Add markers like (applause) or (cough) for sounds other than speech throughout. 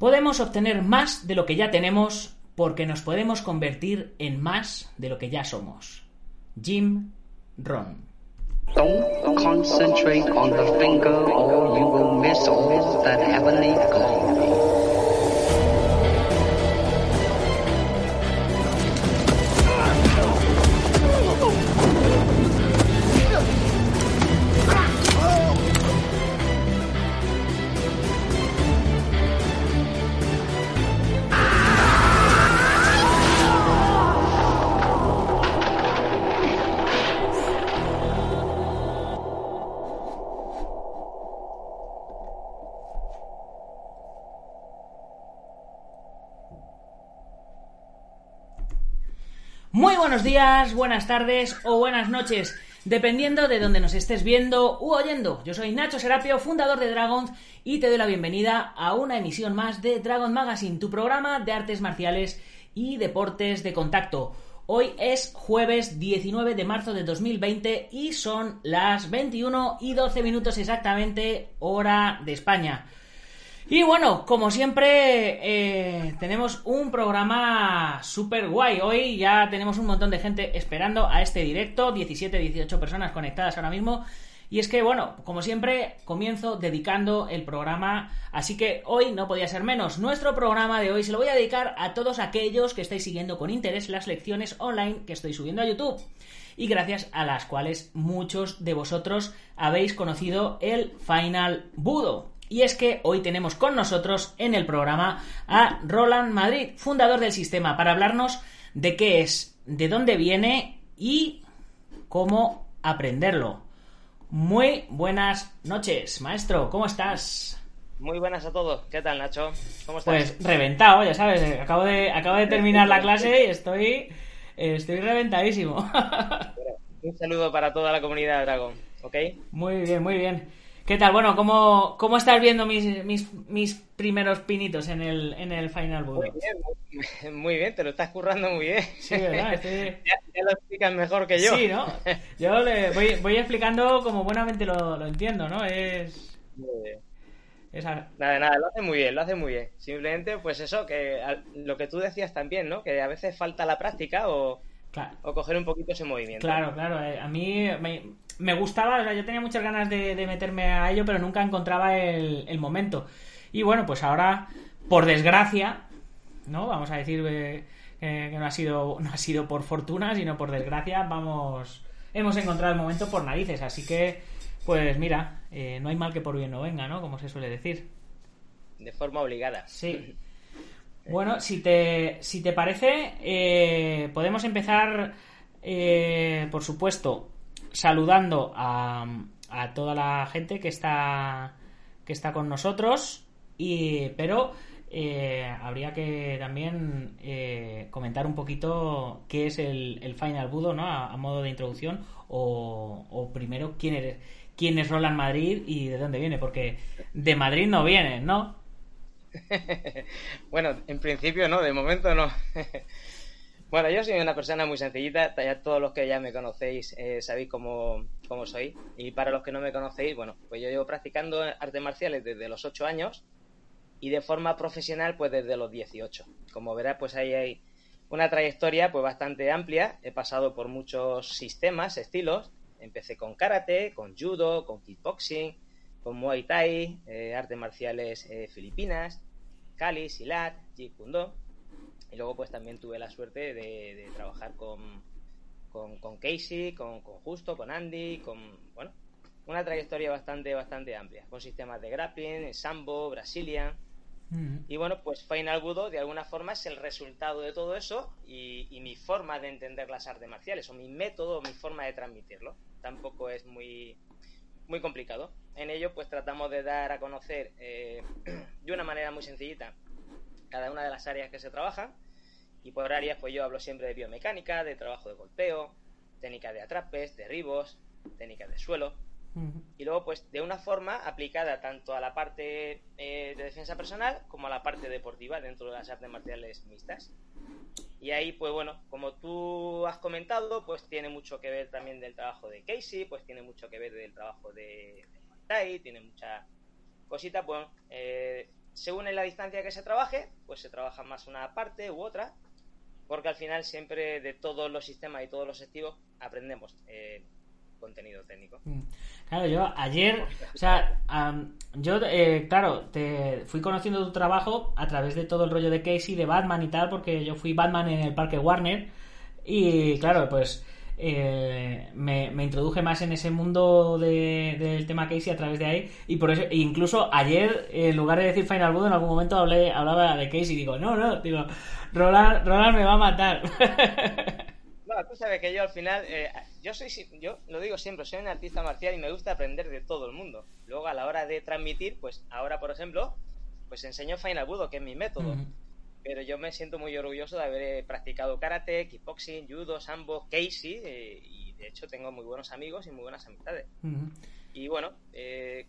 Podemos obtener más de lo que ya tenemos porque nos podemos convertir en más de lo que ya somos. Jim Ron. Muy buenos días, buenas tardes o buenas noches, dependiendo de donde nos estés viendo u oyendo. Yo soy Nacho Serapio, fundador de Dragons, y te doy la bienvenida a una emisión más de Dragon Magazine, tu programa de artes marciales y deportes de contacto. Hoy es jueves 19 de marzo de 2020 y son las 21 y 12 minutos exactamente hora de España. Y bueno, como siempre, eh, tenemos un programa súper guay. Hoy ya tenemos un montón de gente esperando a este directo, 17, 18 personas conectadas ahora mismo. Y es que, bueno, como siempre, comienzo dedicando el programa, así que hoy no podía ser menos. Nuestro programa de hoy se lo voy a dedicar a todos aquellos que estáis siguiendo con interés las lecciones online que estoy subiendo a YouTube y gracias a las cuales muchos de vosotros habéis conocido el Final Budo. Y es que hoy tenemos con nosotros en el programa a Roland Madrid, fundador del sistema, para hablarnos de qué es, de dónde viene y cómo aprenderlo. Muy buenas noches, maestro, ¿cómo estás? Muy buenas a todos. ¿Qué tal, Nacho? ¿Cómo estás? Pues reventado, ya sabes, acabo de, acabo de terminar la clase y estoy, estoy reventadísimo. (laughs) Un saludo para toda la comunidad de Dragon, ¿ok? Muy bien, muy bien. ¿Qué tal? Bueno, ¿cómo, cómo estás viendo mis, mis, mis primeros pinitos en el, en el Final Budo? Muy bien, muy bien, te lo estás currando muy bien. Sí, ¿verdad? (laughs) ya, ya, lo explicas mejor que yo. Sí, ¿no? Yo le voy, voy explicando como buenamente lo, lo entiendo, ¿no? Es... Muy bien. Esa... Nada, nada, lo hace muy bien, lo hace muy bien. Simplemente, pues eso, que lo que tú decías también, ¿no? Que a veces falta la práctica o, claro. o coger un poquito ese movimiento. Claro, claro. A mí me, me gustaba, o sea, yo tenía muchas ganas de, de meterme a ello, pero nunca encontraba el, el, momento. Y bueno, pues ahora, por desgracia, ¿no? Vamos a decir eh, que no ha sido no ha sido por fortuna, sino por desgracia, vamos hemos encontrado el momento por narices, así que pues mira, eh, no hay mal que por bien no venga, ¿no? Como se suele decir. De forma obligada. Sí. (laughs) Bueno, si te, si te parece, eh, podemos empezar, eh, por supuesto, saludando a, a, toda la gente que está que está con nosotros y pero eh, habría que también eh, comentar un poquito qué es el, el Final Budo ¿no? A, modo de introducción o, o, primero quién eres quién es Roland Madrid y de dónde viene porque de Madrid no viene ¿no? (laughs) bueno en principio no de momento no (laughs) Bueno, yo soy una persona muy sencillita, ya todos los que ya me conocéis eh, sabéis cómo, cómo, soy. Y para los que no me conocéis, bueno, pues yo llevo practicando artes marciales desde los 8 años y de forma profesional pues desde los 18. Como verás, pues ahí hay una trayectoria pues bastante amplia. He pasado por muchos sistemas, estilos. Empecé con karate, con judo, con kickboxing, con muay thai, eh, artes marciales eh, filipinas, kali, silat, jeet kune do y luego pues también tuve la suerte de, de trabajar con, con, con Casey, con, con, Justo, con Andy, con, bueno, una trayectoria bastante, bastante amplia, con sistemas de grappling, Sambo, Brazilian. Mm. Y bueno, pues Final Budo de alguna forma es el resultado de todo eso y, y, mi forma de entender las artes marciales, o mi método, o mi forma de transmitirlo. tampoco es muy, muy complicado. En ello, pues tratamos de dar a conocer eh, (clears throat) de una manera muy sencillita cada una de las áreas que se trabajan. Y por áreas, pues yo hablo siempre de biomecánica, de trabajo de golpeo, técnicas de atrapes, derribos, técnicas de suelo. Y luego, pues, de una forma aplicada tanto a la parte eh, de defensa personal como a la parte deportiva dentro de las artes marciales mixtas. Y ahí, pues bueno, como tú has comentado, pues tiene mucho que ver también del trabajo de Casey, pues tiene mucho que ver del trabajo de, de tiene mucha cosita, pues eh, según en la distancia que se trabaje, pues se trabaja más una parte u otra, porque al final siempre de todos los sistemas y todos los activos aprendemos. Eh, contenido técnico. Mm. Claro, yo ayer, o sea, yo, eh, claro, te fui conociendo tu trabajo a través de todo el rollo de Casey, de Batman y tal, porque yo fui Batman en el parque Warner y claro, pues eh, me, introduje más en ese mundo del tema Casey a través de ahí y por eso, e incluso ayer, en lugar de decir Final Boot, en algún momento hablé, hablaba de Casey y digo, no, no, digo, Roland, Roland me va a matar. (laughs) No, tú sabes que yo al final, eh, yo soy, yo lo digo siempre, soy un artista marcial y me gusta aprender de todo el mundo. Luego a la hora de transmitir, pues ahora por ejemplo, pues enseño Final Budo, que es mi método. Pero yo me siento muy orgulloso de haber eh, practicado karate, kickboxing, judo, sambo, casey, eh, y de hecho tengo muy buenos amigos y muy buenas amistades. Y bueno,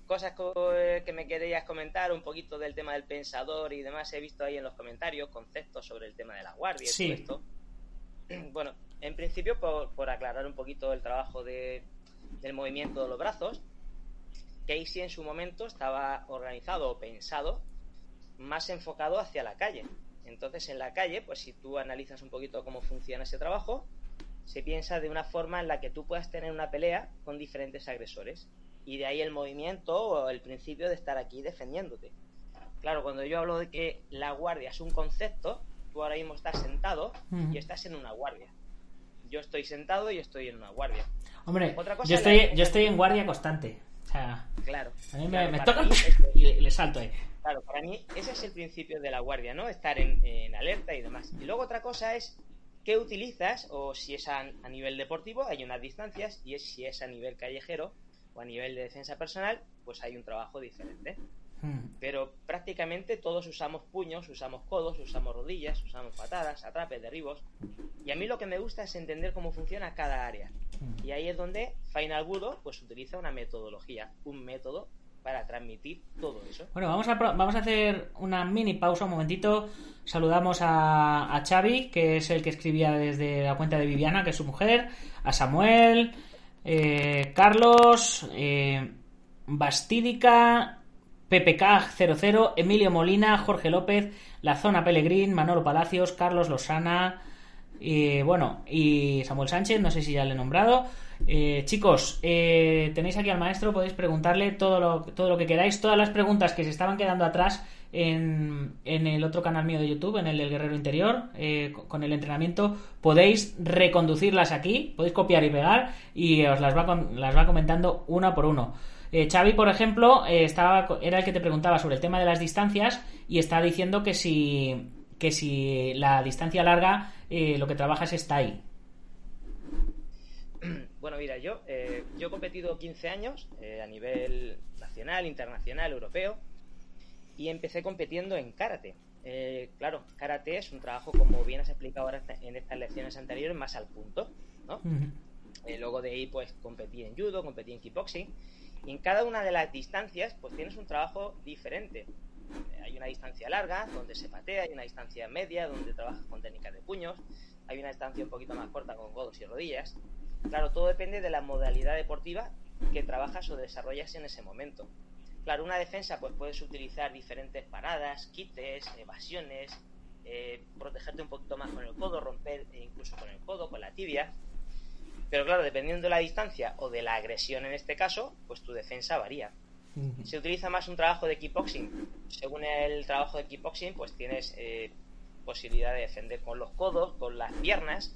cosas que me querías comentar, un poquito del tema del pensador y demás, he visto ahí en los comentarios conceptos sobre el tema de la guardia y todo esto. (clears throat) Bueno, en principio, por, aclarar un poquito el trabajo de, del movimiento de los brazos, Casey en su momento estaba organizado o pensado más enfocado hacia la calle. Entonces, en la calle, pues si tú analizas un poquito cómo funciona ese trabajo, se piensa de una forma en la que tú puedas tener una pelea con diferentes agresores. Y de ahí el movimiento o el principio de estar aquí defendiéndote. Claro, cuando yo hablo de que la guardia es un concepto, tú ahora mismo estás sentado y estás en una guardia yo estoy sentado y estoy en una guardia. Hombre, yo, estoy, yo estoy en guardia constante. O sea, claro. A mí me, toca y le, salto ahí. Claro, para mí ese es el principio de la guardia, ¿no? Estar en, alerta y demás. Y luego otra cosa es qué utilizas, o si es a, nivel deportivo, hay unas distancias, y es, si es a nivel callejero o a nivel de defensa personal, pues hay un trabajo diferente. Hmm. Pero prácticamente todos usamos puños, usamos codos, usamos rodillas, usamos patadas, atrapes, derribos. Y a mí lo que me gusta es entender cómo funciona cada área. Hmm. Y ahí es donde Final Budo pues utiliza una metodología, un método para transmitir todo eso. Bueno, vamos a, vamos a hacer una mini pausa, un momentito. Saludamos a, a Xavi, que es el que escribía desde la cuenta de Viviana, que es su mujer, a Samuel, eh, Carlos, eh, Bastídica, PPK00, Emilio Molina, Jorge López, La Zona Pelegrín, Manolo Palacios, Carlos Losana, y bueno, y Samuel Sánchez, no sé si ya le he nombrado. Eh, chicos, eh, tenéis aquí al maestro, podéis preguntarle todo lo, todo lo que queráis, todas las preguntas que se estaban quedando atrás en, en el otro canal mío de YouTube, en el del Guerrero Interior, eh, con el entrenamiento, podéis reconducirlas aquí, podéis copiar y pegar y os las va, las va comentando una por uno. Eh, Xavi, por ejemplo, eh, estaba, era el que te preguntaba sobre el tema de las distancias y está diciendo que si, que si la distancia larga eh, lo que trabajas está ahí. Bueno, mira, yo, yo he competido 15 años a nivel nacional, internacional, europeo y empecé compitiendo en karate. claro, karate es un trabajo, como bien has explicado ahora en estas lecciones anteriores, más al punto, ¿no? luego de ahí, pues competí en judo, competí en kickboxing y en cada una de las distancias, pues tienes un trabajo diferente. Hay una distancia larga, donde se patea, hay una distancia media, donde trabajas con técnicas de puños, hay una distancia un poquito más corta con codos y rodillas. Claro, todo depende de la modalidad deportiva que trabajas o desarrollas en ese momento. Claro, una defensa, pues puedes utilizar diferentes paradas, quites, evasiones, eh, protegerte un poquito más con el codo, romper incluso con el codo, con la tibia. Pero claro, dependiendo de la distancia o de la agresión en este caso, pues tu defensa varía. Se utiliza más un trabajo de kickboxing. Según el trabajo de kickboxing, pues tienes eh, posibilidad de defender con los codos, con las piernas,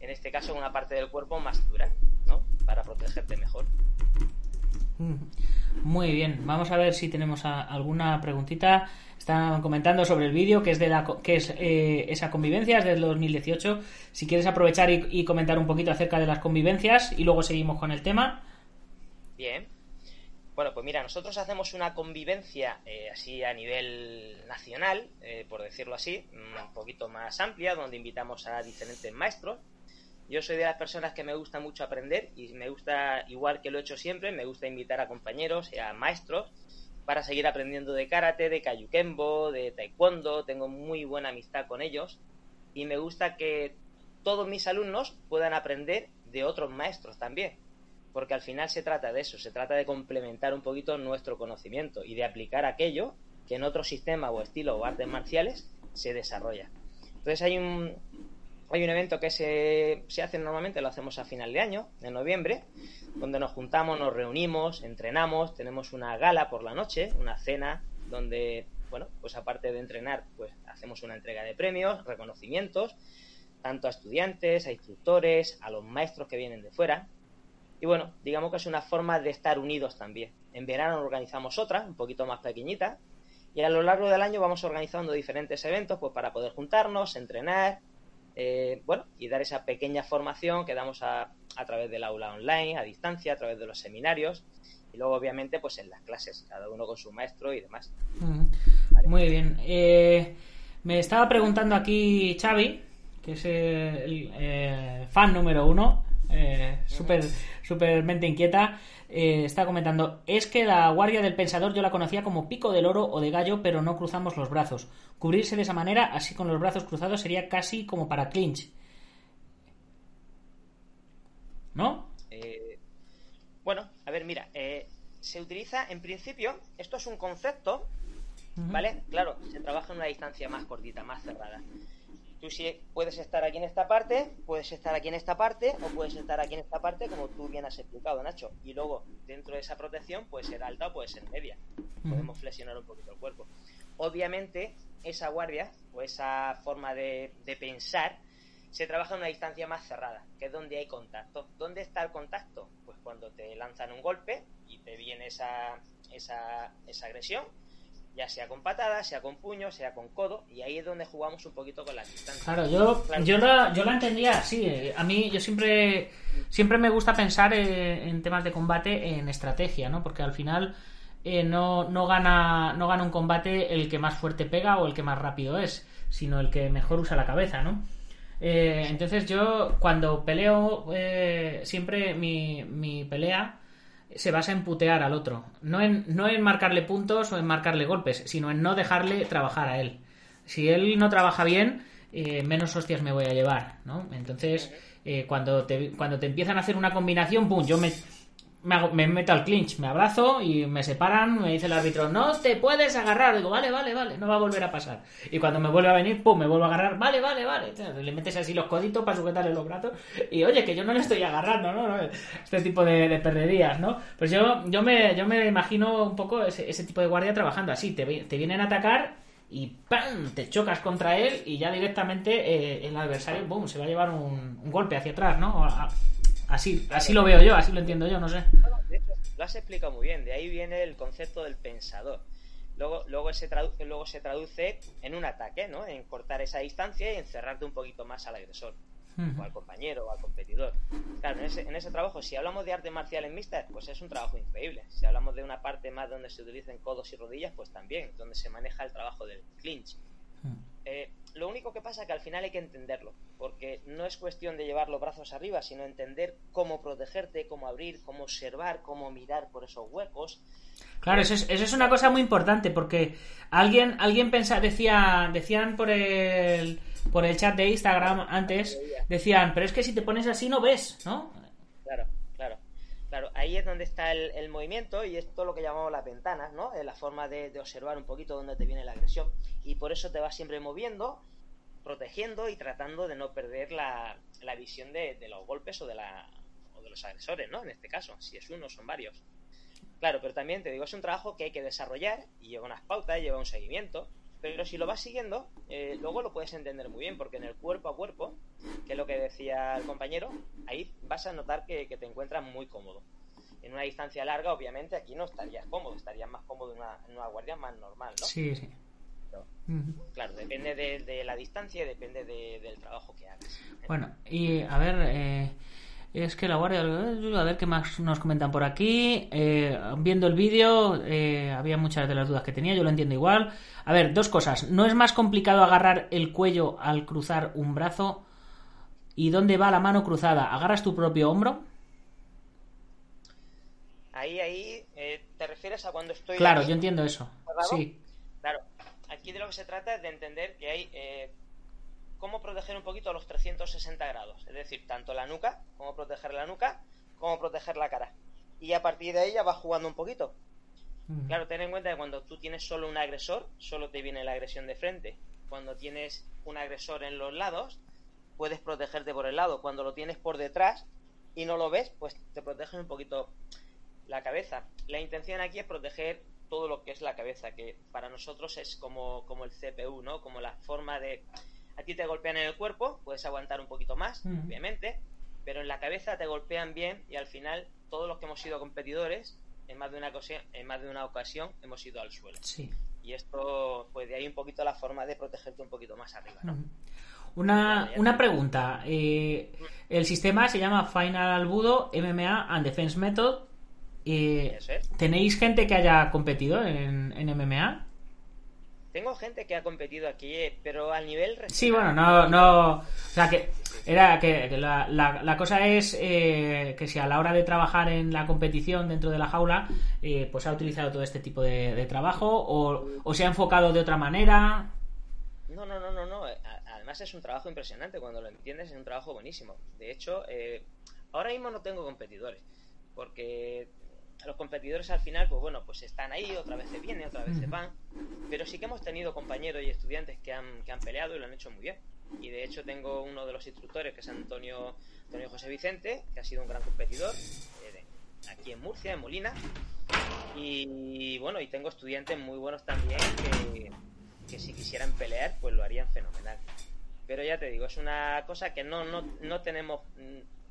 en este caso una parte del cuerpo más dura, ¿no? Para protegerte mejor. Muy bien, vamos a ver si tenemos a- alguna preguntita. Están comentando sobre el vídeo que es de la que es eh, esa convivencia, es del 2018. Si quieres aprovechar y, y comentar un poquito acerca de las convivencias y luego seguimos con el tema. Bien. Bueno, pues mira, nosotros hacemos una convivencia eh, así a nivel nacional, eh, por decirlo así, un poquito más amplia, donde invitamos a diferentes maestros. Yo soy de las personas que me gusta mucho aprender y me gusta, igual que lo he hecho siempre, me gusta invitar a compañeros y a maestros para seguir aprendiendo de karate, de kayukenbo, de taekwondo. Tengo muy buena amistad con ellos y me gusta que todos mis alumnos puedan aprender de otros maestros también porque al final se trata de eso, se trata de complementar un poquito nuestro conocimiento y de aplicar aquello que en otro sistema o estilo o artes marciales se desarrolla. Entonces hay un, hay un evento que se, se hace normalmente, lo hacemos a final de año, en noviembre, donde nos juntamos, nos reunimos, entrenamos, tenemos una gala por la noche, una cena, donde, bueno, pues aparte de entrenar, pues hacemos una entrega de premios, reconocimientos, tanto a estudiantes, a instructores, a los maestros que vienen de fuera, y bueno, digamos que es una forma de estar unidos también. En verano organizamos otra, un poquito más pequeñita, y a lo largo del año vamos organizando diferentes eventos pues para poder juntarnos, entrenar, eh, bueno, y dar esa pequeña formación que damos a, a través del aula online, a distancia, a través de los seminarios, y luego obviamente pues en las clases, cada uno con su maestro y demás. Mm, Muy bien. Eh, me estaba preguntando aquí Xavi, que es el eh, fan número uno, eh, súper súper mente inquieta, eh, está comentando, es que la guardia del pensador yo la conocía como pico del oro o de gallo, pero no cruzamos los brazos. Cubrirse de esa manera, así con los brazos cruzados, sería casi como para clinch. ¿No? Eh, bueno, a ver, mira, eh, se utiliza en principio, esto es un concepto, ¿vale? Claro, se trabaja en una distancia más cortita, más cerrada. Tú sí puedes estar aquí en esta parte, puedes estar aquí en esta parte, o puedes estar aquí en esta parte, como tú bien has explicado, Nacho. Y luego, dentro de esa protección, puede ser alta o puede ser media. Podemos flexionar un poquito el cuerpo. Obviamente, esa guardia, o esa forma de, de pensar, se trabaja en una distancia más cerrada, que es donde hay contacto. ¿Dónde está el contacto? Pues cuando te lanzan un golpe y te viene esa, esa, esa agresión, ya sea con patada, sea con puño, sea con codo, y ahí es donde jugamos un poquito con las distancias. Claro, yo, Claro. yo, la, yo la entendía así. eh, A mí, yo siempre, siempre me gusta pensar eh, en temas de combate en estrategia, ¿no? Porque al final eh, no, no, gana, no gana un combate el que más fuerte pega o el que más rápido es, sino el que mejor usa la cabeza, ¿no? Eh, entonces yo cuando peleo, siempre mi, mi pelea se basa en putear al otro. No en, no en marcarle puntos o en marcarle golpes, sino en no dejarle trabajar a él. Si él no trabaja bien, eh, menos hostias me voy a llevar, ¿no? Entonces, eh, cuando, te, cuando te empiezan a hacer una combinación, ¡pum! Yo me, me, meto al clinch, me abrazo y me separan, me dice el árbitro, no te puedes agarrar. Digo, vale, vale, vale, no va a volver a pasar. Y cuando me vuelve a venir, pum, me vuelvo a agarrar, vale, vale, vale. Le metes así los coditos para sujetarle los brazos y oye, que yo no le estoy agarrando, ¿no? No, Este tipo de, de perderías, ¿no? Pues yo, yo, me, yo me imagino un poco ese, ese tipo de guardia trabajando así, te, vi- te vienen a atacar y ¡pam! te chocas contra él y ya directamente eh, el adversario ¡boom! se va a llevar un golpe hacia atrás, ¿no? Así, así lo veo yo, así lo entiendo yo, no sé. Bueno, de hecho, lo has explicado muy bien. De ahí viene el concepto del pensador. Luego, luego, se traduce, luego se traduce en un ataque, ¿no? En cortar esa distancia y encerrarte un poquito más al agresor, o al compañero, o al competidor. Claro, en ese, en ese trabajo, si hablamos de artes marciales mixtas, pues es un trabajo increíble. Si hablamos de una parte más donde se utilicen codos y rodillas, pues también, donde se maneja el trabajo del clinch. Eh, lo único que pasa es que al final hay que entenderlo, porque no es cuestión de llevar los brazos arriba, sino entender cómo protegerte, cómo abrir, cómo observar, cómo mirar por esos huecos. Claro, eso es, eso es una cosa muy importante porque alguien, alguien pensa, decía, decían por el, por el chat de Instagram antes, decían, pero es que si te pones así no ves, ¿no? Claro, claro. Ahí es donde está el, movimiento y es lo que llamamos las ventanas, ¿no? Eh, la forma de, observar un poquito dónde te viene la agresión. Y por eso te vas siempre moviendo, protegiendo y tratando de no perder la, la visión de, de los golpes o de, la, o de los agresores, ¿no? En este caso, si es uno, son varios. Claro, pero también te digo, es un trabajo que hay que desarrollar y lleva unas pautas, lleva un seguimiento. Pero si lo vas siguiendo, eh, luego lo puedes entender muy bien, porque en el cuerpo a cuerpo, que es lo que decía el compañero, ahí vas a notar que, que te encuentras muy cómodo. en una distancia larga, obviamente, aquí no estarías cómodo, estarías más cómodo en una, en una guardia más normal, ¿no? Sí, sí. Pero, claro, depende de, de la distancia y depende de- del trabajo que hagas. Bueno, y a ver, eh, es que la guardia, a ver qué más nos comentan por aquí. Eh, viendo el vídeo, eh, había muchas de las dudas que tenía, yo lo entiendo igual. A ver, dos cosas. ¿No es más complicado agarrar el cuello al cruzar un brazo? ¿Y dónde va la mano cruzada? ¿Agarras tu propio hombro? Ahí, ahí, eh, ¿te refieres a cuando estoy... Claro, yo entiendo eso. Sí. Claro, aquí de lo que se trata es de entender que hay cómo proteger un poquito los 360 grados, es decir, tanto la nuca, cómo proteger la nuca, cómo proteger la cara. Y a partir de ahí ya vas jugando un poquito. Claro, ten en cuenta que cuando tú tienes solo un agresor, solo te viene la agresión de frente. Cuando tienes un agresor en los lados, puedes protegerte por el lado. Cuando lo tienes por detrás y no lo ves, pues te proteges un poquito la cabeza. La intención aquí es proteger todo lo que es la cabeza, que para nosotros es como, como el CPU, ¿no? Como la forma de... A ti te golpean en el cuerpo, puedes aguantar un poquito más, obviamente, pero en la cabeza te golpean bien y al final todos los que hemos sido competidores, en más de una ocasión, en más de una ocasión hemos ido al suelo. Sí. Y esto, pues de ahí un poquito la forma de protegerte un poquito más arriba, ¿no? Una, una pregunta. eh, el sistema se llama Final Albudo MMA and Defense Method. eh. ¿Tenéis gente que haya competido en, en MMA? Tengo gente que ha competido aquí, eh, pero al nivel Sí, bueno, no, no. O sea, que era que, que la, la- la cosa es eh, que si a la hora de trabajar en la competición dentro de la jaula, eh, pues ha utilizado todo este tipo de, de trabajo o, o se ha enfocado de otra manera. No, no, no, no, no. A- Además es un trabajo impresionante cuando lo entiendes, es un trabajo buenísimo. De hecho, eh, ahora mismo no tengo competidores, porque los competidores al final, pues bueno, pues están ahí, otra vez se vienen, otra vez se van, pero sí que hemos tenido compañeros y estudiantes que han, que han peleado y lo han hecho muy bien. Y de hecho tengo uno de los instructores, que es Antonio, Antonio José Vicente, que ha sido un gran competidor eh, aquí en Murcia, en Molina. Y bueno, y tengo estudiantes muy buenos también que, que si quisieran pelear, pues lo harían fenomenal. Pero ya te digo, es una cosa que no, no, no tenemos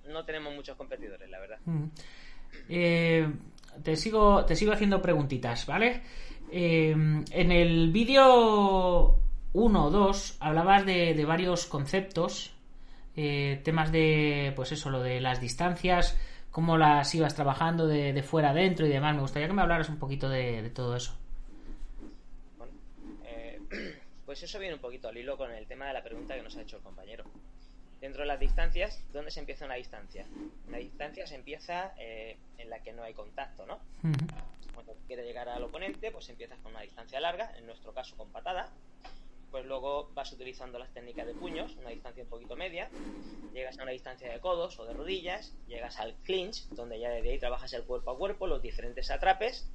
no tenemos muchos competidores, la verdad. Mm. Eh, te sigo te sigo haciendo preguntitas, ¿vale? Eh, en el vídeo 1 o 2 hablabas de, varios conceptos, eh, temas de, pues eso, lo de las distancias, cómo las ibas trabajando de, de fuera a dentro y demás. Me gustaría que me hablaras un poquito de, de todo eso. Bueno, eh, (clears throat) pues eso viene un poquito al hilo con el tema de la pregunta que nos ha hecho el compañero. Dentro de las distancias, ¿dónde se empieza una distancia? Una distancia se empieza eh, en la que no hay contacto, ¿no? Cuando quieres llegar al oponente, pues empiezas con una distancia larga, en nuestro caso con patada. Pues luego vas utilizando las técnicas de puños, una distancia un poquito media. Llegas a una distancia de codos o de rodillas. Llegas al clinch, donde ya desde ahí trabajas el cuerpo a cuerpo, los diferentes atrapes.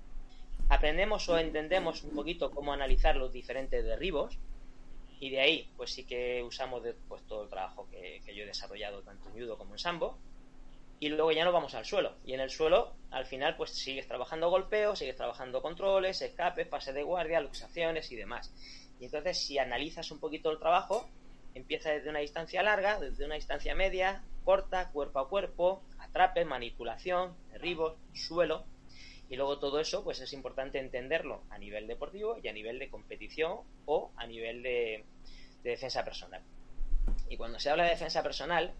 Aprendemos o entendemos un poquito cómo analizar los diferentes derribos. Y de ahí, pues sí que usamos de- pues, todo el trabajo que, yo he desarrollado tanto en judo como en sambo y luego ya nos vamos al suelo. Y en el suelo, al final, pues sigues trabajando golpeos, sigues trabajando controles, escapes, pases de guardia, luxaciones y demás. Y entonces, si analizas un poquito el trabajo, empieza desde una distancia larga, desde una distancia media, corta, cuerpo a cuerpo, atrape, manipulación, derribos, suelo. Y luego todo eso, pues es importante entenderlo a nivel deportivo y a nivel de competición o a nivel de, de defensa personal. Y cuando se habla de defensa personal,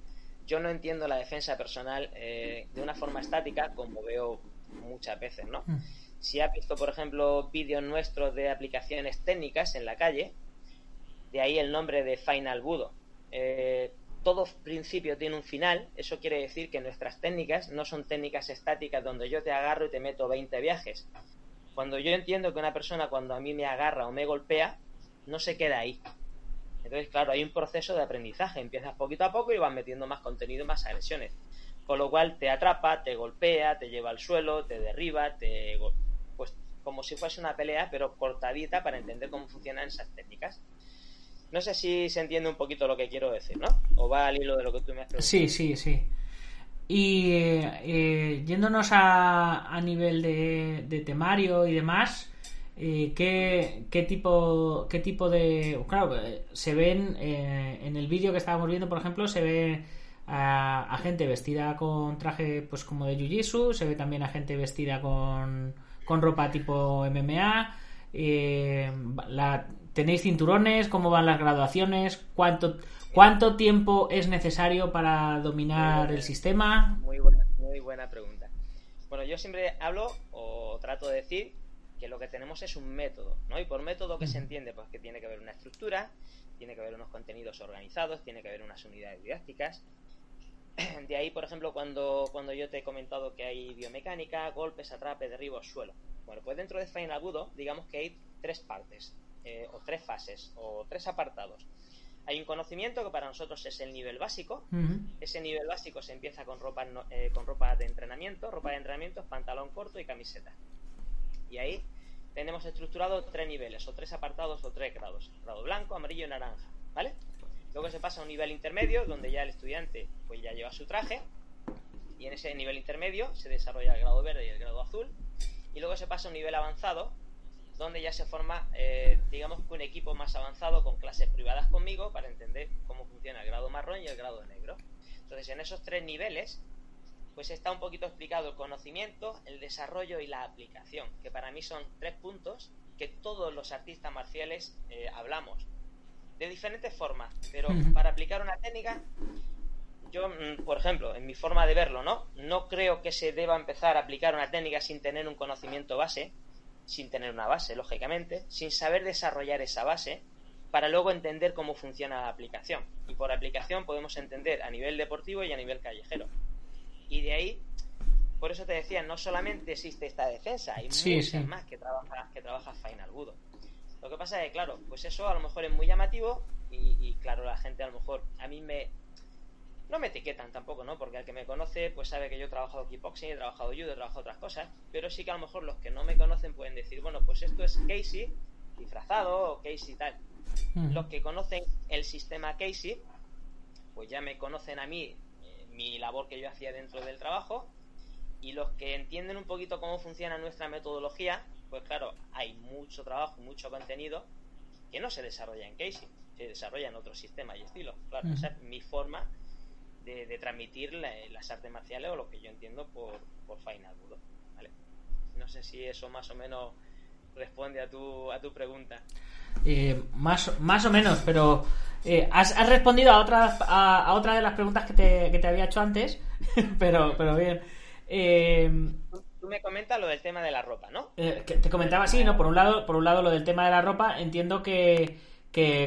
yo no entiendo la defensa personal eh, de una forma estática como veo muchas veces, ¿no? Mm. Si has visto, por ejemplo, vídeos nuestros de aplicaciones técnicas en la calle, de ahí el nombre de Final Budo. Eh, todo principio tiene un final, eso quiere decir que nuestras técnicas no son técnicas estáticas donde yo te agarro y te meto 20 viajes. Cuando yo entiendo que una persona cuando a mí me agarra o me golpea, no se queda ahí. Entonces, claro, hay un proceso de aprendizaje. Empiezas poquito a poco y vas metiendo más contenido más agresiones. Con lo cual te atrapa, te golpea, te lleva al suelo, te derriba, te... Pues como si fuese una pelea, pero cortadita para entender cómo funcionan esas técnicas. No sé si se entiende un poquito lo que quiero decir, ¿no? O va al hilo de lo que tú me has preguntado. Sí, sí, sí. Y eh, eh, yéndonos a, a nivel de, de temario y demás, eh, ¿qué, qué tipo, ¿qué tipo de...? Claro, se ven eh, en el vídeo que estábamos viendo, por ejemplo, se ve a, gente vestida con traje pues como de jiu se ve también a gente vestida con, con ropa tipo MMA. La, ¿Tenéis cinturones? ¿Cómo van las graduaciones? ¿Cuánto, cuánto tiempo es necesario para dominar el sistema? Muy buena, muy buena pregunta. Bueno, yo siempre hablo o trato de decir que lo que tenemos es un método, ¿no? Y por método que se entiende, pues que tiene que haber una estructura, tiene que haber unos contenidos organizados, tiene que haber unas unidades didácticas, (clears throat) De ahí, por ejemplo, cuando, cuando yo te he comentado que hay biomecánica, golpes, atrape, derribos, suelo. Bueno, pues dentro de Final Agudo, digamos que hay tres partes, eh, o tres fases, o tres apartados. Hay un conocimiento que para nosotros es el nivel básico. Ese nivel básico se empieza con ropa, eh, con ropa de entrenamiento. Ropa de entrenamiento pantalón corto y camiseta. Y ahí tenemos estructurado tres niveles, o tres apartados, o tres grados. Grado blanco, amarillo y naranja. ¿Vale? Luego se pasa a un nivel intermedio, donde ya el estudiante pues ya lleva su traje, y en ese nivel intermedio se desarrolla el grado verde y el grado azul, y luego se pasa a un nivel avanzado, donde ya se forma, eh, digamos un equipo más avanzado con clases privadas conmigo para entender cómo funciona el grado marrón y el grado negro. Entonces, en esos tres niveles, pues está un poquito explicado el conocimiento, el desarrollo y la aplicación, que para mí son tres puntos que todos los artistas marciales eh, hablamos de diferentes formas, pero para aplicar una técnica, yo, mm, por ejemplo, en mi forma de verlo, ¿no? No creo que se deba empezar a aplicar una técnica sin tener un conocimiento base, sin tener una base, lógicamente, sin saber desarrollar esa base, para luego entender cómo funciona la aplicación. Y por aplicación podemos entender a nivel deportivo y a nivel callejero. Y de ahí, por eso te decía, no solamente existe esta defensa, hay muchas más que trabaja, que trabaja Final Budo. Lo que pasa es que, claro, pues eso a lo mejor es muy llamativo y, claro, la gente a lo mejor a mí me... No me etiquetan tampoco, ¿no? Porque al que me conoce, pues sabe que yo he trabajado kickboxing, he trabajado judo, he trabajado otras cosas, pero sí que a lo mejor los que no me conocen pueden decir, bueno, pues esto es Casey disfrazado o Casey tal. Los que conocen el sistema Casey, pues ya me conocen a mí, eh, mi labor que yo hacía dentro del trabajo, y los que entienden un poquito cómo funciona nuestra metodología, pues claro, hay mucho trabajo, mucho contenido que no se desarrolla en Casey, se desarrolla en otros sistemas y estilos. Claro, esa es mi forma de, transmitir las artes marciales o lo que yo entiendo por, por Final Budo. ¿vale? No sé si eso más o menos responde a tu, a tu pregunta. Eh, más, más o menos, pero eh, has, respondido a otra, a, otra de las preguntas que te, que te había hecho antes, (laughs) pero, pero bien. Eh, tú me comentas lo del tema de la ropa, ¿no? Te comentaba, sí, ¿no? Por un lado, por un lado lo del tema de la ropa, entiendo que,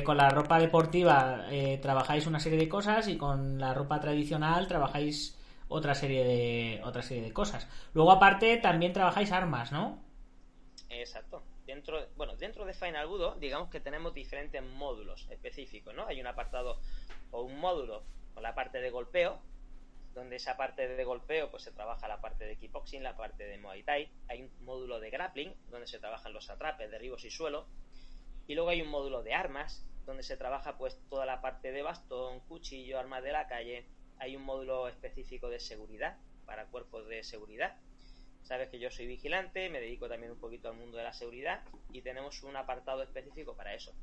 con la ropa deportiva eh, trabajáis una serie de cosas y con la ropa tradicional trabajáis otra serie de otra serie de cosas. Luego aparte también trabajáis armas, ¿no? Exacto. Dentro, bueno, dentro de Final Budo, digamos que tenemos diferentes módulos específicos, ¿no? Hay un apartado o un módulo con la parte de golpeo, donde esa parte de golpeo pues se trabaja la parte de kickboxing, la parte de Muay Thai, hay un módulo de grappling donde se trabajan los atrapes, derribos y suelo, y luego hay un módulo de armas donde se trabaja pues toda la parte de bastón, cuchillo, armas de la calle, hay un módulo específico de seguridad para cuerpos de seguridad. Sabes que yo soy vigilante, me dedico también un poquito al mundo de la seguridad y tenemos un apartado específico para eso.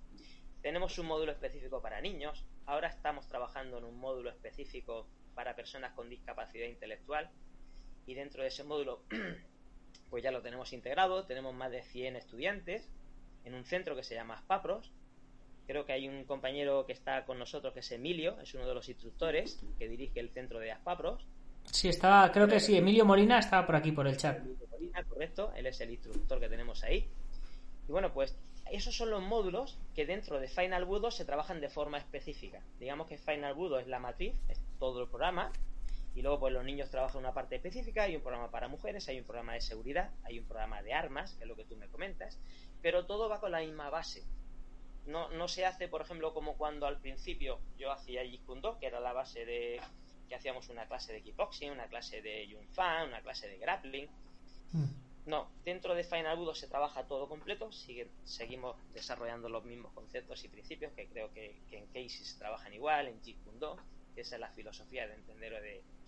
Tenemos un módulo específico para niños, ahora estamos trabajando en un módulo específico para personas con discapacidad intelectual y dentro de ese módulo (clears throat) pues ya lo tenemos integrado, tenemos más de 100 estudiantes en un centro que se llama Aspapros. Creo que hay un compañero que está con nosotros que es Emilio, es uno de los instructores que dirige el centro de Aspapros. Sí, estaba, creo que sí, Emilio Molina estaba por aquí por el chat. Emilio Molina, correcto, él es el instructor que tenemos ahí. Y bueno, pues esos son los módulos que dentro de Final Budo se trabajan de forma específica. Digamos que Final Budo es la matriz, es todo el programa, y luego pues los niños trabajan una parte específica, hay un programa para mujeres, hay un programa de seguridad, hay un programa de armas, que es lo que tú me comentas, pero todo va con la misma base. No, no se hace, por ejemplo, como cuando al principio yo hacía Jeet que era la base de que hacíamos una clase de kickboxing, una clase de Yun Fan, una clase de grappling. Hmm. No, dentro de Final Budo se trabaja todo completo, sigue, seguimos desarrollando los mismos conceptos y principios que creo que, en Casey se trabajan igual, en Jeet que esa es la filosofía de entender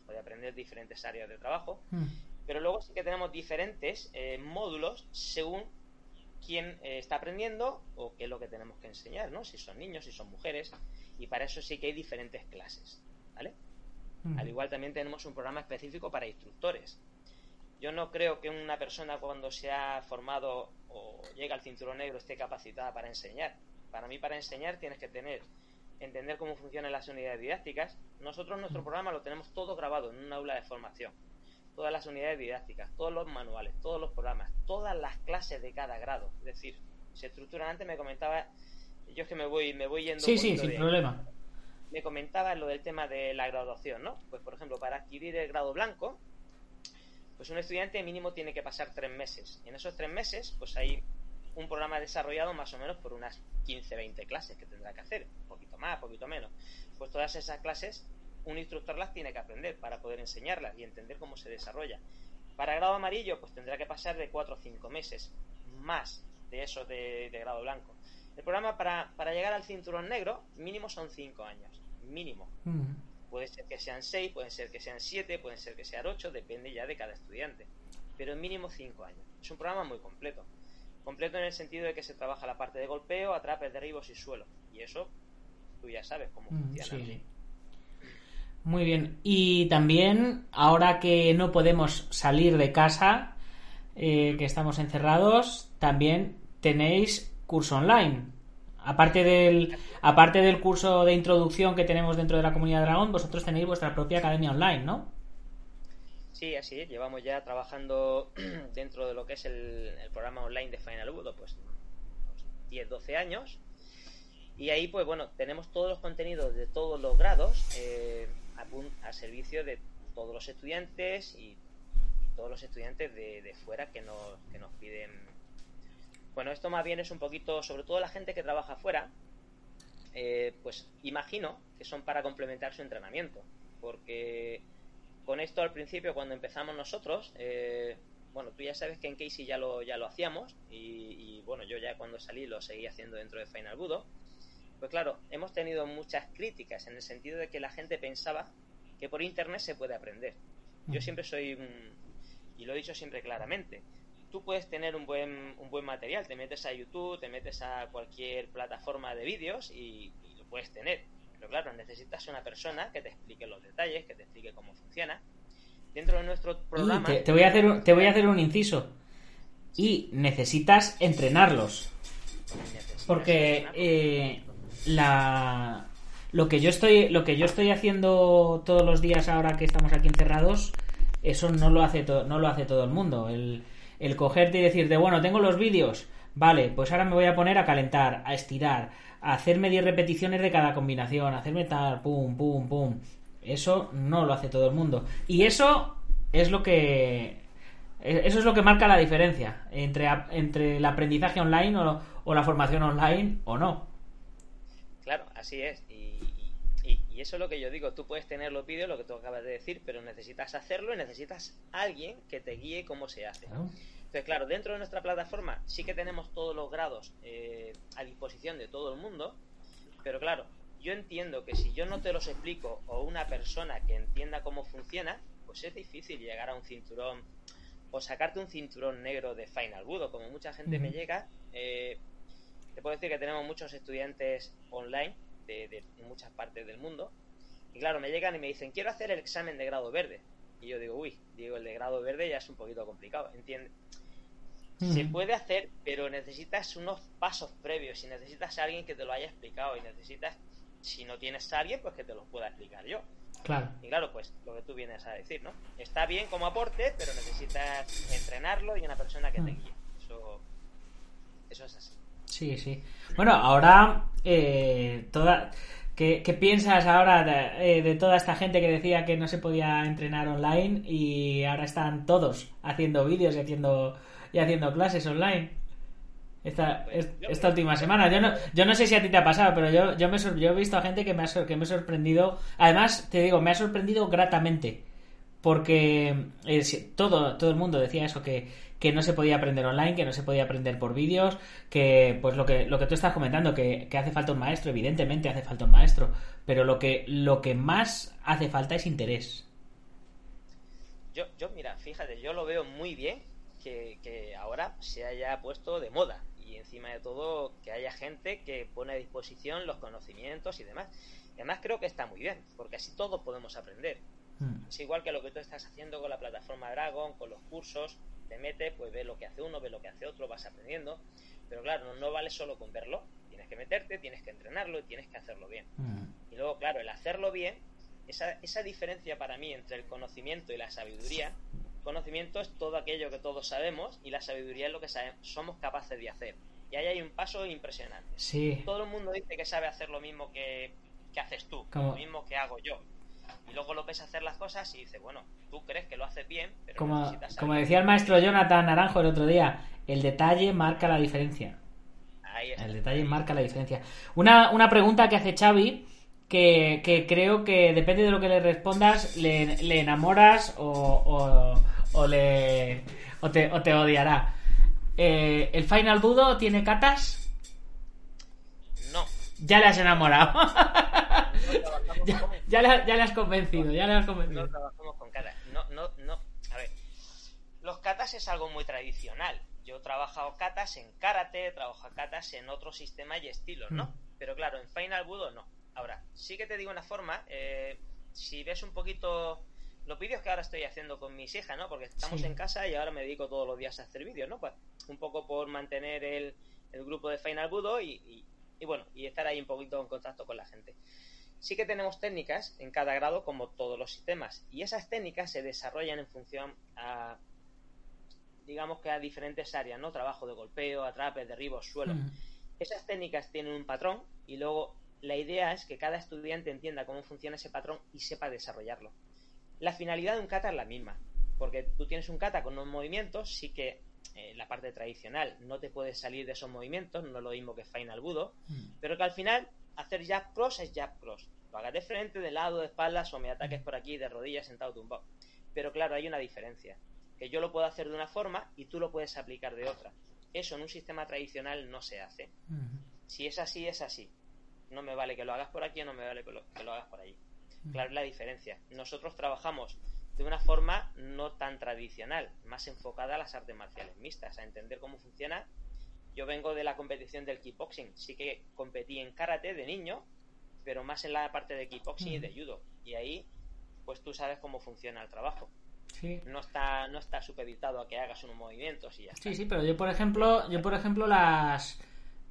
o de, aprender diferentes áreas de trabajo. Hmm. Pero luego sí que tenemos diferentes eh, módulos según quién eh, está aprendiendo o qué es lo que tenemos que enseñar, ¿no? Si son niños, si son mujeres, y para eso sí que hay diferentes clases, ¿vale? Al igual también tenemos un programa específico para instructores. Yo no creo que una persona cuando se ha formado o llega al cinturón negro esté capacitada para enseñar. Para mí, para enseñar tienes que tener, entender cómo funcionan las unidades didácticas. Nosotros nuestro programa lo tenemos todo grabado en un aula de formación. Todas las unidades didácticas, todos los manuales, todos los programas, todas las clases de cada grado. Es decir, se estructuran antes, me comentaba, yo es que me voy, me voy yendo. Sí, sí, sin problema. Me comentaba lo del tema de la graduación, ¿no? Pues por ejemplo, para adquirir el grado blanco, pues un estudiante mínimo tiene que pasar tres meses. Y en esos tres meses, pues hay un programa desarrollado más o menos por unas 15, 20 clases que tendrá que hacer, un poquito más, un poquito menos. Pues todas esas clases, un instructor las tiene que aprender para poder enseñarlas y entender cómo se desarrolla. Para grado amarillo, pues tendrá que pasar de 4 o 5 meses, más de eso de, grado blanco. El programa para, para, llegar al cinturón negro, mínimo son 5 años, mínimo. Puede ser que sean 6, pueden ser que sean 7, pueden ser que sean 8, depende ya de cada estudiante. Pero mínimo 5 años. Es un programa muy completo. Completo en el sentido de que se trabaja la parte de golpeo, atrapes, derribos y suelo. Y eso tú ya sabes cómo mm, funciona. Sí, Muy bien. Y también, ahora que no podemos salir de casa, eh, que estamos encerrados, también tenéis curso online. Aparte del, aparte del curso de introducción que tenemos dentro de la comunidad Dragón, vosotros tenéis vuestra propia academia online, ¿no? Sí, así. Llevamos ya trabajando (clears throat) dentro de lo que es el, programa online de Final Budo, pues 10, 12 años. Y ahí, pues bueno, tenemos todos los contenidos de todos los grados eh, a, servicio de todos los estudiantes y, todos los estudiantes de, fuera que nos, que nos piden. Bueno, esto más bien es un poquito, sobre todo la gente que trabaja fuera, eh, pues imagino que son para complementar su entrenamiento. Porque con esto al principio, cuando empezamos nosotros, eh, bueno, tú ya sabes que en Casey ya lo, ya lo hacíamos y, bueno, yo ya cuando salí lo seguí haciendo dentro de Final Budo. Pues claro, hemos tenido muchas críticas en el sentido de que la gente pensaba que por internet se puede aprender. Yo siempre soy, y lo he dicho siempre claramente, tú puedes tener un buen, un buen material, te metes a YouTube, te metes a cualquier plataforma de vídeos y lo puedes tener pero claro, necesitas una persona que te explique los detalles, que te explique cómo funciona. Dentro de nuestro programa... Te, voy a hacer un, te voy a hacer un inciso. Y necesitas entrenarlos. Porque eh, la lo que yo estoy lo que yo estoy haciendo todos los días ahora que estamos aquí encerrados eso no lo hace no lo hace todo el mundo el, el cogerte y decirte bueno tengo los vídeos vale pues ahora me voy a poner a calentar a estirar hacerme 10 repeticiones de cada combinación, hacerme tal, pum, pum, pum. Eso no lo hace todo el mundo. Y eso es lo que. Eso es lo que marca la diferencia entre, entre el aprendizaje online o, la formación online o no. Claro, así es. Y, y, eso es lo que yo digo. Tú puedes tener los vídeos, lo que tú acabas de decir, pero necesitas hacerlo y necesitas alguien que te guíe cómo se hace. Entonces, claro, dentro de nuestra plataforma sí que tenemos todos los grados eh, a disposición de todo el mundo, pero claro, yo entiendo que si yo no te los explico o una persona que entienda cómo funciona, pues es difícil llegar a un cinturón o sacarte un cinturón negro de Final Budo. Como mucha gente me llega, eh, te puedo decir que tenemos muchos estudiantes online de, de, muchas partes del mundo. Y claro, me llegan y me dicen, quiero hacer el examen de grado verde. Y yo digo, uy, digo, el de grado verde ya es un poquito complicado. Entiende, se puede hacer, pero necesitas unos pasos previos y necesitas a alguien que te lo haya explicado y necesitas, si no tienes a alguien, pues que te lo pueda explicar yo. Claro. Y claro, pues lo que tú vienes a decir, ¿no? Está bien como aporte, pero necesitas entrenarlo y una persona que te guíe. Eso, eso es así. Sí, sí. Bueno, ahora eh, toda... ¿Qué, piensas ahora de, eh, de, toda esta gente que decía que no se podía entrenar online y ahora están todos haciendo vídeos y haciendo y haciendo clases online. Esta, esta última semana. Yo no, yo no sé si a ti te ha pasado, pero yo, yo, me, yo he visto a gente que me, ha, que me ha sorprendido. Además, te digo, me ha sorprendido gratamente. Porque eh, todo, todo el mundo decía eso, que, que no se podía aprender online, que no se podía aprender por vídeos, que pues lo que, lo que tú estás comentando, que, que, hace falta un maestro, evidentemente hace falta un maestro, pero lo que, lo que más hace falta es interés. Yo, yo, mira, fíjate, yo lo veo muy bien que, ahora se haya puesto de moda y encima de todo que haya gente que pone a disposición los conocimientos y demás. Y además creo que está muy bien, porque así todos podemos aprender. Mm. Es igual que lo que tú estás haciendo con la plataforma Dragon, con los cursos, te metes, pues ves lo que hace uno, ves lo que hace otro, vas aprendiendo. Pero claro, no, no vale solo con verlo, tienes que meterte, tienes que entrenarlo y tienes que hacerlo bien. Mm. Y luego, claro, el hacerlo bien, esa, esa diferencia para mí entre el conocimiento y la sabiduría, conocimiento es todo aquello que todos sabemos y la sabiduría es lo que sabe- somos capaces de hacer. Y ahí hay un paso impresionante. Sí. Todo el mundo dice que sabe hacer lo mismo que, que haces tú, Como- lo mismo que hago yo. Y luego lo ves hacer las cosas y dices, bueno, tú crees que lo haces bien, pero Como, necesitas como decía el maestro Jonathan Naranjo el otro día, el detalle marca la diferencia. Ahí está. El detalle marca la diferencia. Una, una pregunta que hace Xavi, que, que creo que depende de lo que le respondas, le, le enamoras o, o, o le, o, te, o te odiará. Eh, ¿El Final Budo tiene catas? No, Ya le has enamorado. no (laughs) ya, ya le, ya le has convencido, ya le has convencido. no trabajamos con katas. No, no, no. A ver, los katas es algo muy tradicional. Yo he trabajado katas en karate, he trabajado katas en otros sistemas y estilos, ¿no? Mm. Pero claro, en Final Budo no. Ahora, sí que te digo una forma, eh, si ves un poquito los vídeos que ahora estoy haciendo con mis hijas, ¿no? Porque estamos Sí. en casa y ahora me dedico todos los días a hacer vídeos, ¿no? Pues un poco por mantener el, el grupo de Final Budo y, y- y bueno, y estar ahí un poquito en contacto con la gente. Sí que tenemos técnicas en cada grado como todos los sistemas y esas técnicas se desarrollan en función a digamos que a diferentes áreas, ¿no? Trabajo de golpeo, atrapes, derribos, suelo. Mm. Esas técnicas tienen un patrón y luego la idea es que cada estudiante entienda cómo funciona ese patrón y sepa desarrollarlo. La finalidad de un kata es la misma, porque tú tienes un kata con unos movimientos, sí que eh, la parte tradicional no te puedes salir de esos movimientos, no es lo mismo que Final Budo, Mm. pero que al final hacer jab cross es jab cross. Lo hagas de frente, de lado, de espaldas o me ataques por aquí, de rodillas, sentado, tumbado. Pero claro, hay una diferencia. Que yo lo puedo hacer de una forma y tú lo puedes aplicar de otra. Eso en un sistema tradicional no se hace. Mm. Si es así, es así. No me vale que lo hagas por aquí o no me vale que lo, que lo hagas por allí. Claro, es la diferencia. Nosotros trabajamos de una forma no tan tradicional, más enfocada a las artes marciales mixtas, a entender cómo funciona. Yo vengo de la competición del kickboxing. Sí que competí en karate de niño, pero más en la parte de kickboxing y de judo. Y ahí, pues tú sabes cómo funciona el trabajo. Sí. No está, no está supeditado a que hagas unos movimientos y ya está. Sí, sí, pero yo por ejemplo, yo por ejemplo las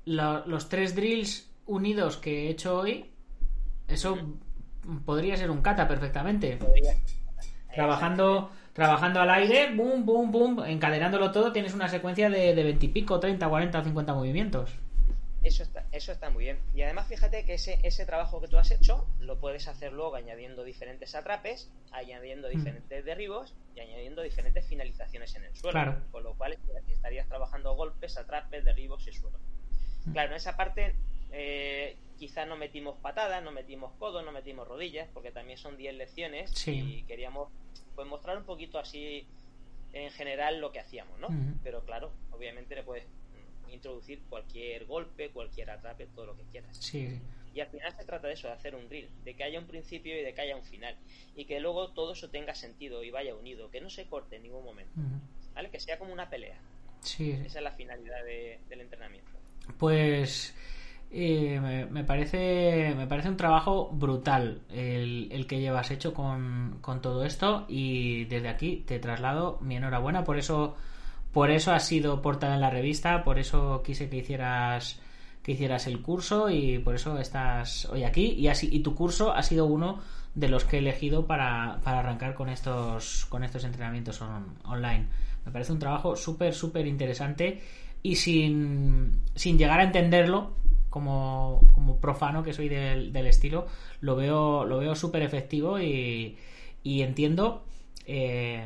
lo- los tres drills unidos que he hecho hoy, eso podría ser un kata perfectamente. Podría- Trabajando trabajando al aire, boom, boom, boom, encadenándolo todo, tienes una secuencia de, de 20 y pico, 30, 40 o 50 movimientos. Eso está, eso está muy bien. Y además fíjate que ese, ese trabajo que tú has hecho lo puedes hacer luego añadiendo diferentes atrapes, añadiendo Mm. diferentes derribos y añadiendo diferentes finalizaciones en el suelo. Claro. Con lo cual estarías trabajando golpes, atrapes, derribos y suelo. Mm. Claro, en esa parte eh, quizás no metimos patadas, no metimos codos, no metimos rodillas, porque también son 10 lecciones Sí. y queríamos pues mostrar un poquito así en general lo que hacíamos, ¿no? Pero claro, obviamente le puedes introducir cualquier golpe, cualquier atrape, todo lo que quieras. Sí. Y al final se trata de eso, de hacer un reel, de que haya un principio y de que haya un final. Y que luego todo eso tenga sentido y vaya unido, que no se corte en ningún momento. ¿vale? Que sea como una pelea. Sí, sí. Esa es la finalidad de- del entrenamiento. Pues eh, me, parece me parece un trabajo brutal el, que llevas hecho con, con todo esto y desde aquí te traslado mi enhorabuena. Por eso por eso has sido portada en la revista por eso quise que hicieras que hicieras el curso y por eso estás hoy aquí. Y así y tu curso ha sido uno de los que he elegido para, para arrancar con estos con estos entrenamientos on- online. Me parece un trabajo súper súper interesante y sin, sin llegar a entenderlo como, como profano que soy del, del estilo lo veo lo veo súper efectivo y, y entiendo eh,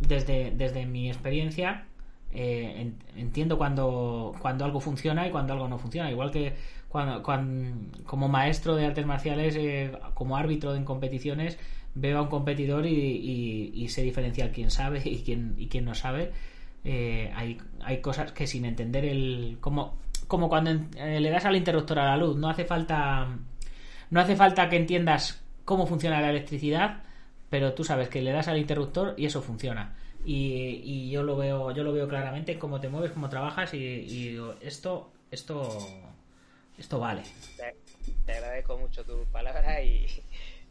desde, desde mi experiencia eh, en- entiendo cuando, cuando algo funciona y cuando algo no funciona. Igual que cuando, cuan- como maestro de artes marciales eh, como árbitro en competiciones veo a un competidor y, y, y sé diferenciar quién sabe (laughs) y quién, y quién no sabe. Hay, hay cosas que sin entender el como, como cuando eh, le das al interruptor a la luz. No hace falta no hace falta que entiendas cómo funciona la electricidad pero tú sabes que le das al interruptor y eso funciona. Y, y yo lo veo yo lo veo claramente cómo te mueves cómo trabajas y, y digo esto esto esto vale. Te agradezco mucho tus palabras y,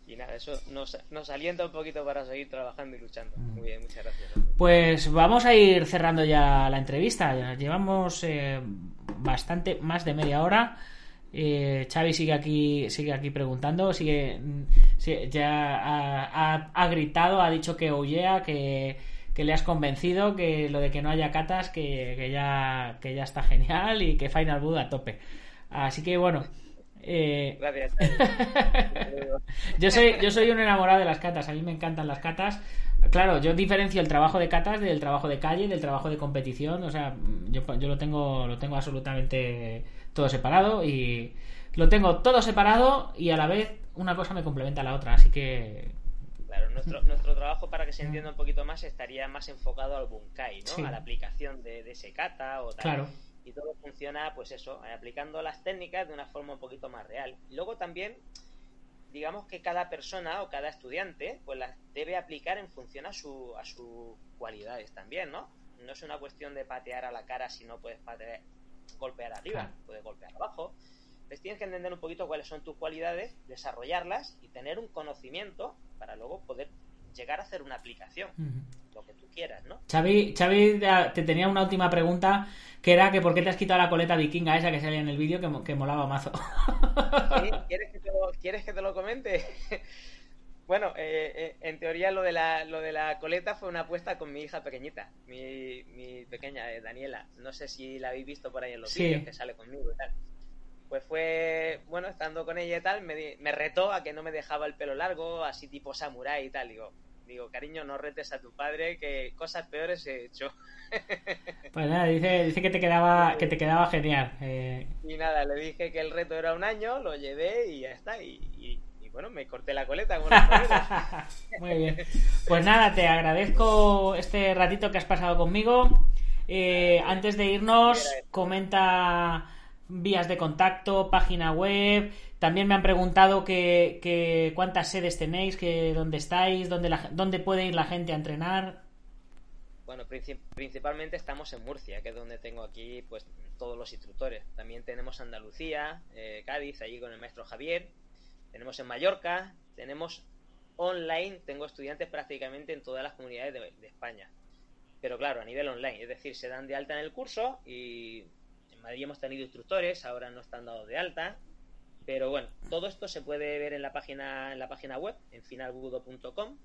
y nada, eso nos, nos alienta un poquito para seguir trabajando y luchando. Muy bien, muchas gracias. Pues vamos a ir cerrando ya la entrevista. Llevamos eh, bastante más de media hora. Eh, Xavi sigue aquí sigue aquí preguntando sigue mm, ya ha, ha- ha gritado ha dicho que huyea que, que le has convencido que lo de que no haya catas que, que ya que ya está genial y que Final Boot a tope así que bueno eh, Gracias. (laughs) yo soy, yo soy un enamorado de las catas, a mí me encantan las catas. Claro, yo diferencio el trabajo de catas del trabajo de calle, del trabajo de competición, o sea, yo, yo lo tengo, lo tengo absolutamente todo separado y lo tengo todo separado y a la vez una cosa me complementa a la otra, así que Claro, nuestro, (laughs) nuestro trabajo, para que se entienda un poquito más, estaría más enfocado al Bunkai, ¿no? Sí. A la aplicación de, de ese kata o tal. Claro. Y todo funciona, pues eso, aplicando las técnicas de una forma un poquito más real. Y luego también, digamos que cada persona o cada estudiante, pues las debe aplicar en función a, su, a sus cualidades también, ¿no? No es una cuestión de patear a la cara si no puedes patear, golpear arriba, Claro. puedes golpear abajo. Pues tienes que entender un poquito cuáles son tus cualidades, desarrollarlas y tener un conocimiento para luego poder llegar a hacer una aplicación, lo que tú quieras, ¿no? Xavi, Xavi ya te tenía una última pregunta que era que por qué te has quitado la coleta vikinga esa que salía en el vídeo que, mo- que molaba mazo. ¿Sí? (laughs) ¿Quieres, que te lo, ¿Quieres que te lo comente? (laughs) bueno, eh, eh, en teoría lo de, la, lo de la coleta fue una apuesta con mi hija pequeñita, mi, mi pequeña eh, Daniela. No sé si la habéis visto por ahí en los Sí. vídeos que sale conmigo y tal. Pues fue, bueno, estando con ella y tal, me, me retó a que no me dejaba el pelo largo, así tipo samurái y tal. Digo, digo, cariño, no retes a tu padre, que cosas peores he hecho. (laughs) Pues nada, dice, dice que te quedaba, que te quedaba genial. eh, Y nada, le dije que el reto era un año, lo llevé y ya está. Y, y- y bueno, me corté la coleta con. (laughs) Muy bien. Pues nada, te agradezco este ratito que has pasado conmigo. Eh, antes de irnos, comenta vías de contacto, página web. También me han preguntado que, que cuántas sedes tenéis, que dónde estáis, dónde, dónde puede ir la gente a entrenar. Bueno, princip- principalmente estamos en Murcia, que es donde tengo aquí pues todos los instructores. También tenemos Andalucía, eh, Cádiz, allí con el maestro Javier. Tenemos en Mallorca, tenemos online, tengo estudiantes prácticamente en todas las comunidades de, de España. Pero claro, a nivel online, es decir, se dan de alta en el curso y en Madrid hemos tenido instructores, ahora no están dados de alta. Pero bueno, todo esto se puede ver en la página, en la página web, en finalbudo.com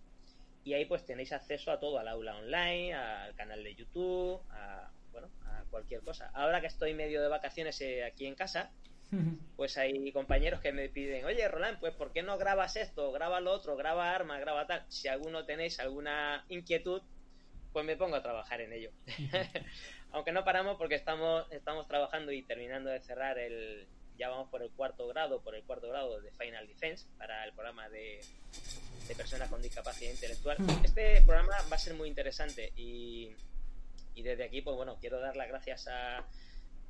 y ahí pues tenéis acceso a todo, al aula online, al canal de YouTube, a, bueno, a cualquier cosa. Ahora que estoy medio de vacaciones eh, aquí en casa, (laughs) pues hay compañeros que me piden, oye Roland, pues ¿por qué no grabas esto? Graba lo otro, graba arma, graba tal. Si alguno tenéis alguna inquietud, pues me pongo a trabajar en ello. (laughs) Aunque no paramos porque estamos, estamos trabajando y terminando de cerrar el, ya vamos por el cuarto grado, por el cuarto grado de Final Defense para el programa de, de personas con discapacidad intelectual. Este programa va a ser muy interesante y, y desde aquí, pues bueno, quiero dar las gracias a,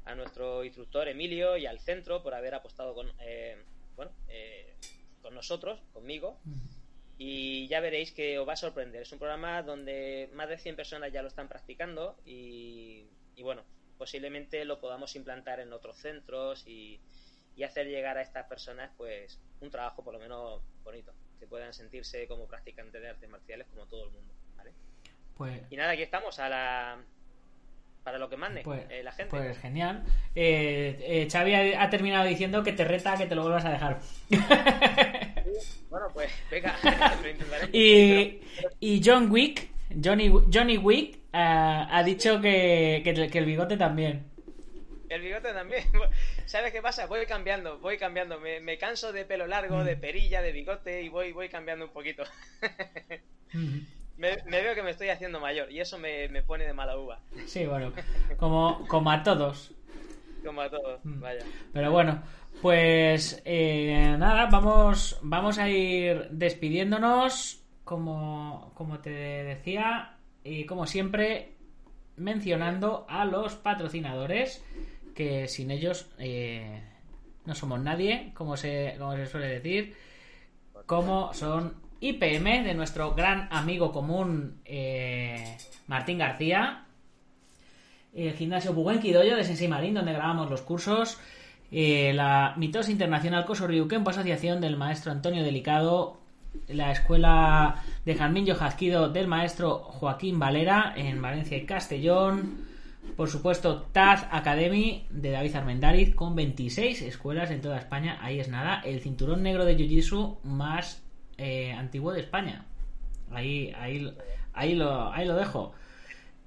a nuestro instructor Emilio y al centro por haber apostado con, eh, bueno, eh, con nosotros, conmigo. Y ya veréis que os va a sorprender. Es un programa donde más de 100 personas ya lo están practicando y, y bueno, posiblemente lo podamos implantar en otros centros y, y hacer llegar a estas personas pues un trabajo por lo menos bonito, que puedan sentirse como practicantes de artes marciales como todo el mundo. ¿vale? Pues, Y nada, aquí estamos a la para lo que mande pues, eh, la gente. pues genial. Eh, eh, Xavi ha, ha terminado diciendo que te reta que te lo vuelvas a dejar. (laughs) Bueno, pues venga, (laughs) lo intentaré. Y, y John Wick, Johnny, Johnny Wick, ah, ha dicho que, que, que el bigote también. El bigote también. (laughs) ¿Sabes qué pasa? Voy cambiando, voy cambiando. Me, me canso de pelo largo, Mm. de perilla, de bigote y voy, voy cambiando un poquito. (laughs) me, me veo que me estoy haciendo mayor y eso me, me pone de mala uva. Sí, bueno, como, como a todos. Como a todos, vaya. Pero bueno, pues eh, nada, vamos, vamos a ir despidiéndonos, como, como te decía, y como siempre, mencionando a los patrocinadores, que sin ellos eh, no somos nadie, como se, como se suele decir, como son IPM, de nuestro gran amigo común eh, Martín García, el gimnasio Buguen de Sensei Marín, donde grabamos los cursos. Eh, la mitosa internacional Coso Ryuken por asociación del maestro Antonio Delicado, la escuela de Jarmillo Jazquido del maestro Joaquín Valera en Valencia y Castellón. Por supuesto, Taz Academy de David Armendariz con 26 escuelas en toda España. Ahí es nada, el cinturón negro de Jiu-Jitsu más eh, antiguo de España. Ahí, ahí, ahí, lo, ahí lo dejo.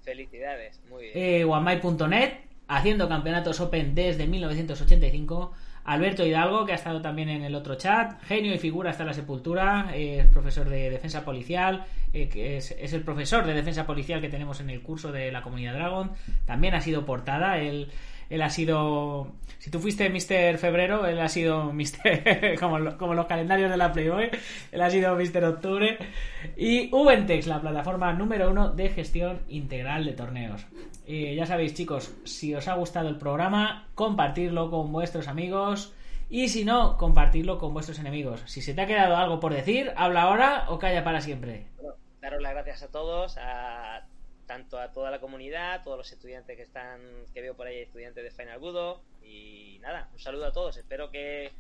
Felicidades, muy bien. Eh, haciendo campeonatos Open desde 1985. Alberto Hidalgo, que ha estado también en el otro chat. Genio y figura hasta la sepultura. Es profesor de defensa policial. eh, es el profesor de defensa policial que tenemos en el curso de la comunidad Dragon. También ha sido portada. Él, él ha sido. Si tú fuiste Mr. Febrero, él ha sido (laughs) Mr. como, lo- como los calendarios de la Playboy. Él ha sido Mr. Octubre. Y Ubentex, la plataforma número uno de gestión integral de torneos. Eh, ya sabéis, chicos, si os ha gustado el programa, compartirlo con vuestros amigos. Y si no, compartirlo con vuestros enemigos. Si se te ha quedado algo por decir, habla ahora o calla para siempre. Daros las gracias a todos, a tanto a toda la comunidad, a todos los estudiantes que están, que veo por ahí, estudiantes de Final Budo. Y nada, un saludo a todos. Espero que,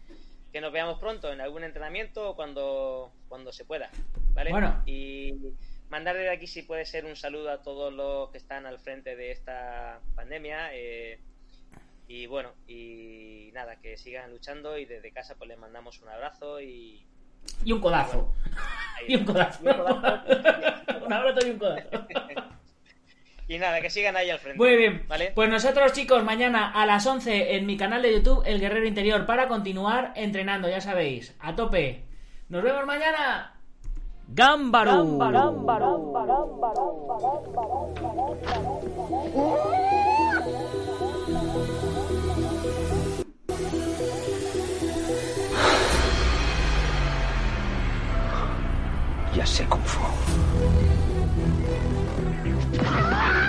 que nos veamos pronto en algún entrenamiento o cuando, cuando se pueda. ¿Vale? Bueno. Y mandar desde aquí, si puede ser, un saludo a todos los que están al frente de esta pandemia. eh, y bueno, y nada, que sigan luchando y desde casa pues les mandamos un abrazo y... Y un Y codazo. (laughs) Y un codazo. (laughs) un abrazo y un codazo. (laughs) Y nada, que sigan ahí al frente. Muy bien. ¿vale? Pues nosotros, chicos, mañana a las 11 en mi canal de YouTube, El Guerrero Interior, para continuar entrenando, ya sabéis. A tope. Nos vemos mañana. Gámbaro. Ya sé Kung Fu. Oh, my God.